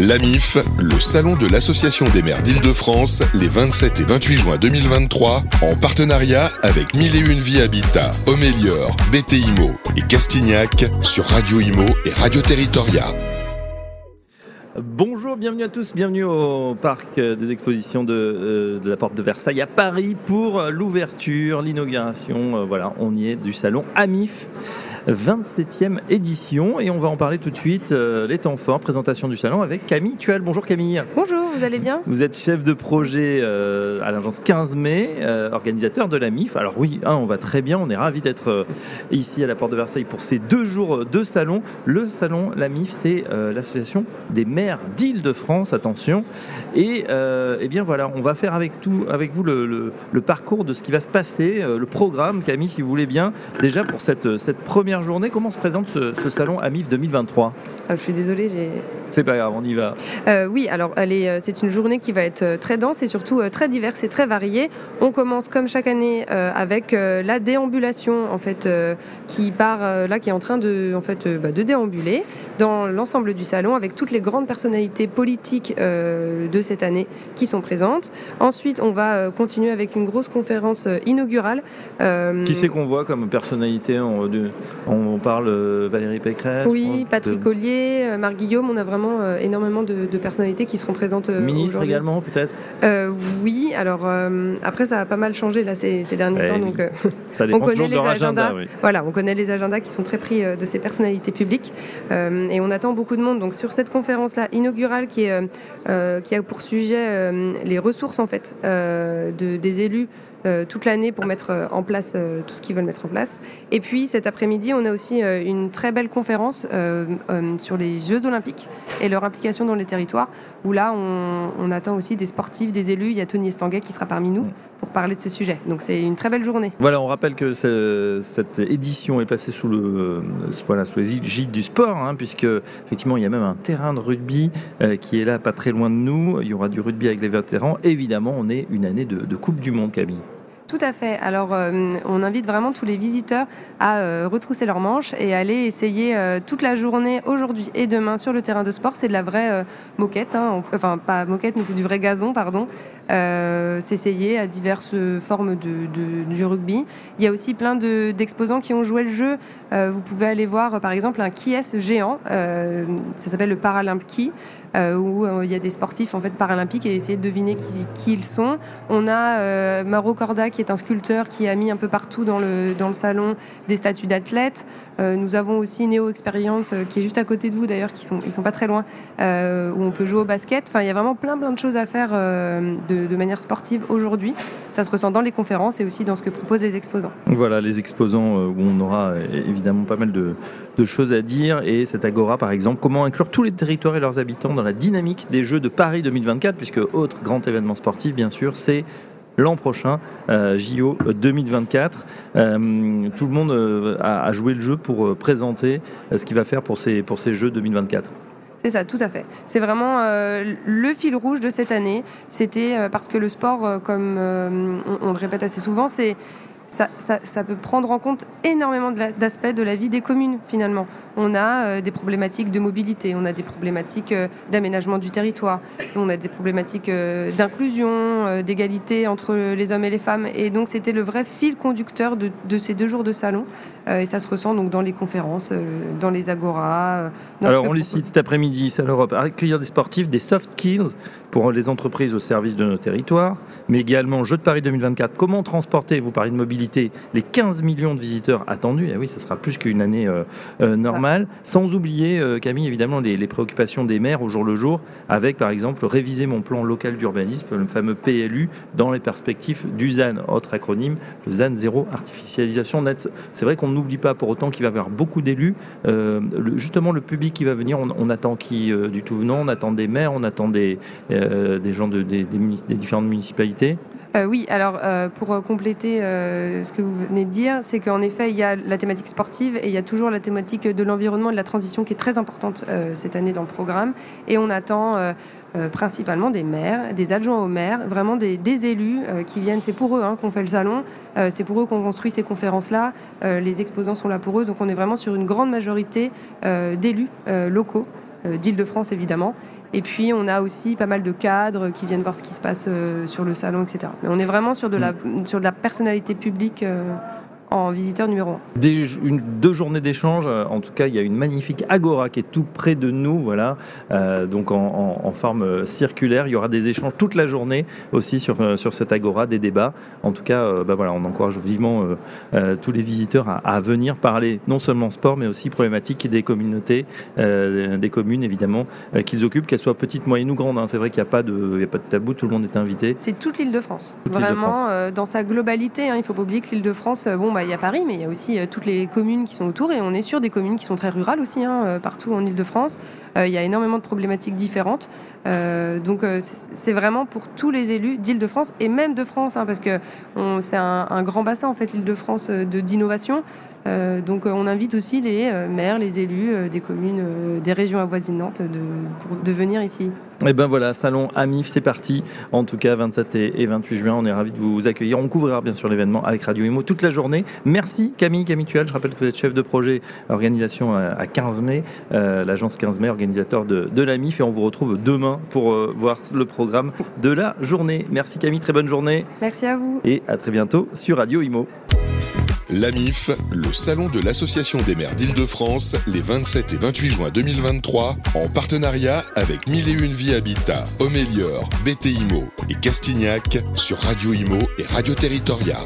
L'AMIF, le salon de l'Association des maires d'Île-de-France, les 27 et 28 juin 2023, en partenariat avec Mille et Une Vie Habitat, Homélior, BTIMO et Castignac sur Radio Imo et Radio Territoria. Bonjour, bienvenue à tous, bienvenue au parc des expositions de, euh, la Porte de Versailles à Paris pour l'ouverture, l'inauguration, euh, voilà, on y est du salon AMIF. 27e édition et on va en parler tout de suite. euh, les temps forts, présentation du salon avec Camille Tuel. Bonjour Camille. Bonjour, vous allez bien? Vous êtes chef de projet euh, à l'agence 15 mai, euh, organisateur de la MIF. Alors oui, hein, on va très bien, on est ravis d'être euh, ici à la Porte de Versailles pour ces deux jours de salon. Le salon, la MIF, c'est euh, l'association des maires d'Île-de-France, attention. Et euh, eh bien voilà, on va faire avec, tout, avec vous le, le- le parcours de ce qui va se passer, euh, le programme, Camille, si vous voulez bien. Déjà pour cette, cette première journée, comment se présente ce, ce salon AMIF 2023 Ah, Je suis désolée, j'ai... C'est pas grave, on y va. Euh, oui, alors euh, c'est une journée qui va être euh, très dense et surtout très diverse et très variée. On commence comme chaque année avec la déambulation en fait qui part là, qui est en train de, en fait, bah, de déambuler dans l'ensemble du salon avec toutes les grandes personnalités politiques de cette année qui sont présentes. Ensuite, on va continuer avec une grosse conférence inaugurale. Qui c'est qu'on voit comme personnalité? On, parle Valérie Pécresse Oui, Patrick Ollier, Marc Guillaume, on a vraiment euh, énormément de, de personnalités qui seront présentes euh, Ministre également, peut-être Euh, oui, alors après ça a pas mal changé là ces, ces derniers Ouais, temps, donc Ça on connaît les agenda. agendas. oui. voilà, on connaît les agendas qui sont très pris de ces personnalités publiques et on attend beaucoup de monde. Donc sur cette conférence là inaugurale qui est qui a pour sujet les ressources en fait de, des élus toute l'année pour mettre euh, en place euh, tout ce qu'ils veulent mettre en place. Et puis cet après-midi, on a aussi euh, une très belle conférence euh, euh, sur les Jeux Olympiques et leur implication dans les territoires, où là, on, on attend aussi des sportifs, des élus. Il y a Tony Estanguet qui sera parmi nous pour parler de ce sujet. Donc c'est une très belle journée. Voilà, on rappelle que ce- cette édition est placée sous le euh, voilà sous les gîtes du sport, hein, puisque effectivement il y a même un terrain de rugby euh, qui est là, pas très loin de nous. Il y aura du rugby avec les vétérans. Évidemment, on est une année de, de Coupe du Monde, Camille. Tout à fait. Alors, euh, on invite vraiment tous les visiteurs à euh, retrousser leurs manches et aller essayer euh, toute la journée, aujourd'hui et demain, sur le terrain de sport. C'est de la vraie moquette, hein. Enfin pas moquette, mais c'est du vrai gazon, pardon. S'essayer à diverses formes de, du rugby. Il y a aussi plein de- d'exposants qui ont joué le jeu. Vous pouvez aller voir, par exemple, un Kies géant. Euh, ça s'appelle le euh, où il y a des sportifs en fait paralympiques et essayer de deviner qui, qui ils sont. On a Maro Corda qui est un sculpteur qui a mis un peu partout dans le, dans le salon des statues d'athlètes. Euh, nous avons aussi Néo Experience euh, qui est juste à côté de vous d'ailleurs, qui sont, ils sont pas très loin, euh, où on peut jouer au basket. Enfin, il y a vraiment plein plein de choses à faire de, manière sportive aujourd'hui. Ça se ressent dans les conférences et aussi dans ce que proposent les exposants. Voilà les exposants où on aura évidemment pas mal de, de choses à dire et cette agora par exemple, comment inclure tous les territoires et leurs habitants dans la dynamique des Jeux de Paris 2024 puisque autre grand événement sportif bien sûr c'est l'an prochain, euh, JO 2024. Euh, tout le monde euh, a, joué le jeu pour présenter ce qu'il va faire pour ces, Jeux 2024. C'est ça, tout à fait. C'est vraiment le fil rouge de cette année. C'était parce que le sport, comme on le répète assez souvent, c'est ça, ça- ça peut prendre en compte énormément d'aspects de la vie des communes finalement. On a euh, des problématiques de mobilité, on a des problématiques euh, d'aménagement du territoire, on a des problématiques euh, d'inclusion, d'égalité entre les hommes et les femmes. Et donc c'était le vrai fil conducteur de, de ces deux jours de salon. Et ça se ressent donc dans les conférences, dans les agoras. Alors on les cite cet après-midi, à l'Europe, accueillir des sportifs, des soft skills pour les entreprises au service de nos territoires, mais également Jeux de Paris 2024, comment transporter, vous parlez de mobilité, les 15 millions de visiteurs attendus, et oui ça sera plus qu'une année euh, euh, normale, sans oublier euh, Camille évidemment les, les préoccupations des maires au jour le jour, avec par exemple réviser mon plan local d'urbanisme, le fameux PLU, dans les perspectives du ZAN, autre acronyme, le ZAN zéro artificialisation nette. C'est vrai qu'on n'oublie pas pour autant qu'il va y avoir beaucoup d'élus, euh, justement le public qui va venir, on, on attend qui du tout venant, on attend des maires, on attend des, euh, des gens de, des, différentes municipalités. Euh, oui, alors euh, pour compléter ce que vous venez de dire, c'est qu'en effet, il y a la thématique sportive et il y a toujours la thématique de l'environnement et de la transition qui est très importante cette année dans le programme. Et on attend principalement des maires, des adjoints aux maires, vraiment des, élus qui viennent. C'est pour eux hein, qu'on fait le salon, c'est pour eux qu'on construit ces conférences-là. Les exposants sont là pour eux, donc on est vraiment sur une grande majorité d'élus locaux. d'Île-de-France évidemment. Et puis on a aussi pas mal de cadres qui viennent voir ce qui se passe sur le salon, etc. Mais on est vraiment sur de la, mm. sur de la personnalité publique en visiteur numéro 1. une, deux journées d'échange, euh, en tout cas il y a une magnifique agora qui est tout près de nous, voilà, euh, donc en, forme euh, circulaire. Il y aura des échanges toute la journée aussi sur, sur cette agora, des débats. En tout cas, bah voilà, on encourage vivement tous les visiteurs à, venir parler non seulement sport, mais aussi problématiques des communautés, des communes évidemment, qu'ils occupent, qu'elles soient petites, moyennes ou grandes. Hein. C'est vrai qu'il n'y a, pas de, a pas de tabou, tout le monde est invité. C'est toute l'île de France. Vraiment, dans sa globalité, hein, il ne faut pas oublier que l'île de France, bon, bah, il y a Paris, mais il y a aussi euh, toutes les communes qui sont autour. Et on est sur des communes qui sont très rurales aussi, hein, euh, partout en Ile-de-France. Euh, il y a énormément de problématiques différentes. donc c'est vraiment pour tous les élus d'Île-de-France et même de France, hein, parce que c'est un, grand bassin en fait, l'Île-de-France d'innovation. Donc on invite aussi les maires, les élus des communes, des régions avoisinantes de, de venir ici. Et eh ben voilà, salon AMIF, c'est parti. En tout cas, 27 et 28 juin, on est ravis de vous accueillir. On couvrira bien sûr l'événement avec Radio Imo toute la journée. Merci Camille Camituel. Je rappelle que vous êtes chef de projet organisation à 15 mai, euh, l'agence 15 mai, organisateur de, de l'AMIF. Et on vous retrouve demain pour euh, voir le programme de la journée. Merci Camille, très bonne journée. Merci à vous. Et à très bientôt sur Radio Imo. L'AMIF, le salon de l'Association des maires d'Île-de-France, les 27 et 28 juin 2023, en partenariat avec 1001 Vie Habitat, Homélior, BTIMO et Castignac sur Radio Imo et Radio Territoria.